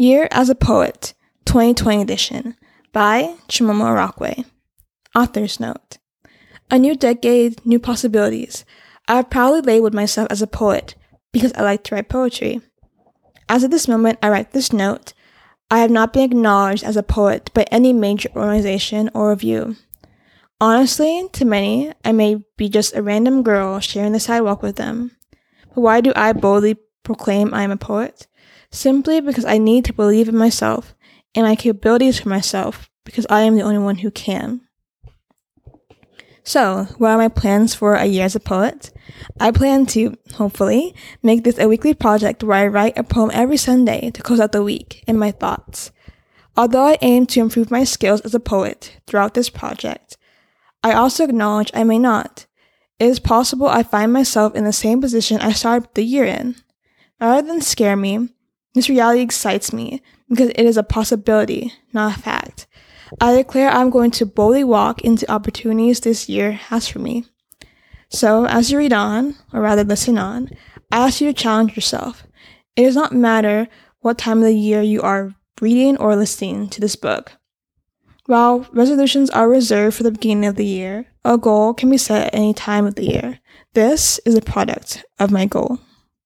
Year as a Poet, 2020 edition by Chimamanda Rockway. Author's Note. A new decade, new possibilities. I have proudly labeled myself as a poet because I like to write poetry. As of this moment, I write this note. I have not been acknowledged as a poet by any major organization or review. Honestly, to many, I may be just a random girl sharing the sidewalk with them. But why do I boldly proclaim I am a poet? Simply because I need to believe in myself and my capabilities for myself because I am the only one who can. So, what are my plans for a year as a poet? I plan to, hopefully, make this a weekly project where I write a poem every Sunday to close out the week in my thoughts. Although I aim to improve my skills as a poet throughout this project, I also acknowledge I may not. It is possible I find myself in the same position I started the year in. Rather than scare me, this reality excites me because it is a possibility, not a fact. I declare I'm going to boldly walk into opportunities this year has for me. So, as you read on, or rather listen on, I ask you to challenge yourself. It does not matter what time of the year you are reading or listening to this book. While resolutions are reserved for the beginning of the year, a goal can be set at any time of the year. This is a product of my goal.